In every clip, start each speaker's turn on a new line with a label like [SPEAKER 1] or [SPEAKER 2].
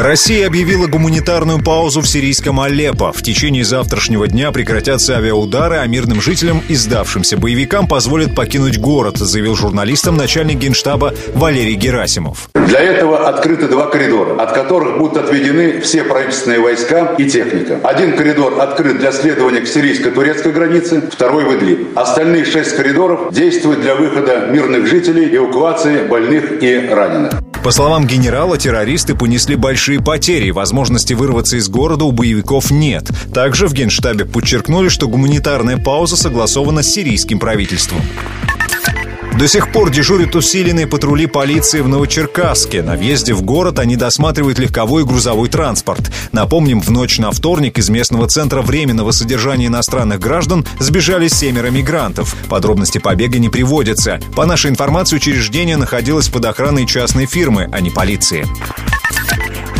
[SPEAKER 1] Россия объявила гуманитарную паузу в сирийском Алеппо. В течение завтрашнего дня прекратятся авиаудары, а мирным жителям и сдавшимся боевикам позволят покинуть город, заявил журналистам начальник генштаба Валерий Герасимов.
[SPEAKER 2] Для этого открыты два коридора, от которых будут отведены все правительственные войска и техника. Один коридор открыт для следования к сирийско-турецкой границе, второй в Идлиб. Остальные шесть коридоров действуют для выхода мирных жителей, эвакуации больных и раненых.
[SPEAKER 1] По словам генерала, террористы понесли большие потери, возможности вырваться из города у боевиков нет. Также в Генштабе подчеркнули, что гуманитарная пауза согласована с сирийским правительством. До сих пор дежурят усиленные патрули полиции в Новочеркасске. На въезде в город они досматривают легковой и грузовой транспорт. Напомним, в ночь на вторник из местного центра временного содержания иностранных граждан сбежали семеро мигрантов. Подробности побега не приводятся. По нашей информации, учреждение находилось под охраной частной фирмы, а не полиции.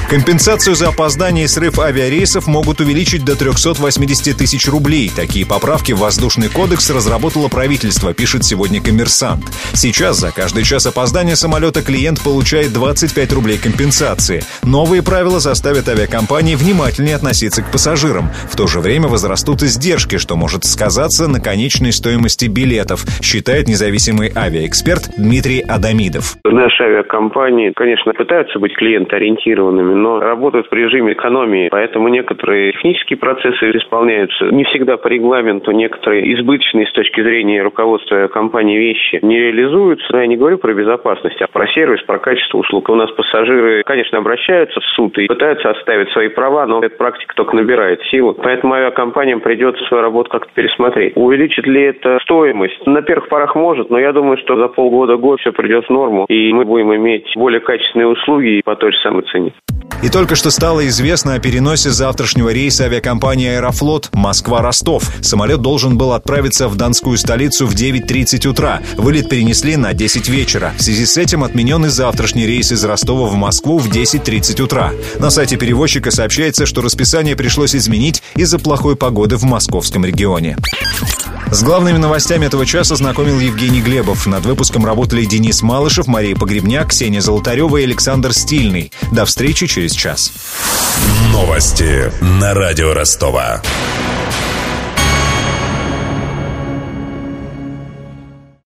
[SPEAKER 1] Компенсацию за опоздание и срыв авиарейсов могут увеличить до 380 тысяч рублей. Такие поправки в Воздушный кодекс разработало правительство, пишет сегодня коммерсант. Сейчас за каждый час опоздания самолета клиент получает 25 рублей компенсации. Новые правила заставят авиакомпании внимательнее относиться к пассажирам. В то же время возрастут издержки, что может сказаться на конечной стоимости билетов, считает независимый авиаэксперт Дмитрий Адамидов.
[SPEAKER 3] Наши авиакомпании, конечно, пытаются быть клиентоориентированными, но работают в режиме экономии, поэтому некоторые технические процессы исполняются не всегда по регламенту, некоторые избыточные с точки зрения руководства компании вещи не реализуются. Но я не говорю про безопасность, а про сервис, про качество услуг. У нас пассажиры, конечно, обращаются в суд и пытаются отставить свои права, но эта практика только набирает силу. Поэтому авиакомпаниям придется свою работу как-то пересмотреть. Увеличит ли это стоимость? На первых порах может, но я думаю, что за полгода-год все придет в норму, и мы будем иметь более качественные услуги по той же самой цене.
[SPEAKER 1] И только что стало известно о переносе завтрашнего рейса авиакомпании «Аэрофлот» Москва-Ростов. Самолет должен был отправиться в донскую столицу в 9.30 утра. Вылет перенесли на 10 вечера. В связи с этим отменен и завтрашний рейс из Ростова в Москву в 10.30 утра. На сайте перевозчика сообщается, что расписание пришлось изменить из-за плохой погоды в московском регионе. С главными новостями этого часа знакомил Евгений Глебов. Над выпуском работали Денис Малышев, Мария Погребняк, Ксения Золотарева и Александр Стильный. До встречи через час.
[SPEAKER 4] Новости на радио Ростова.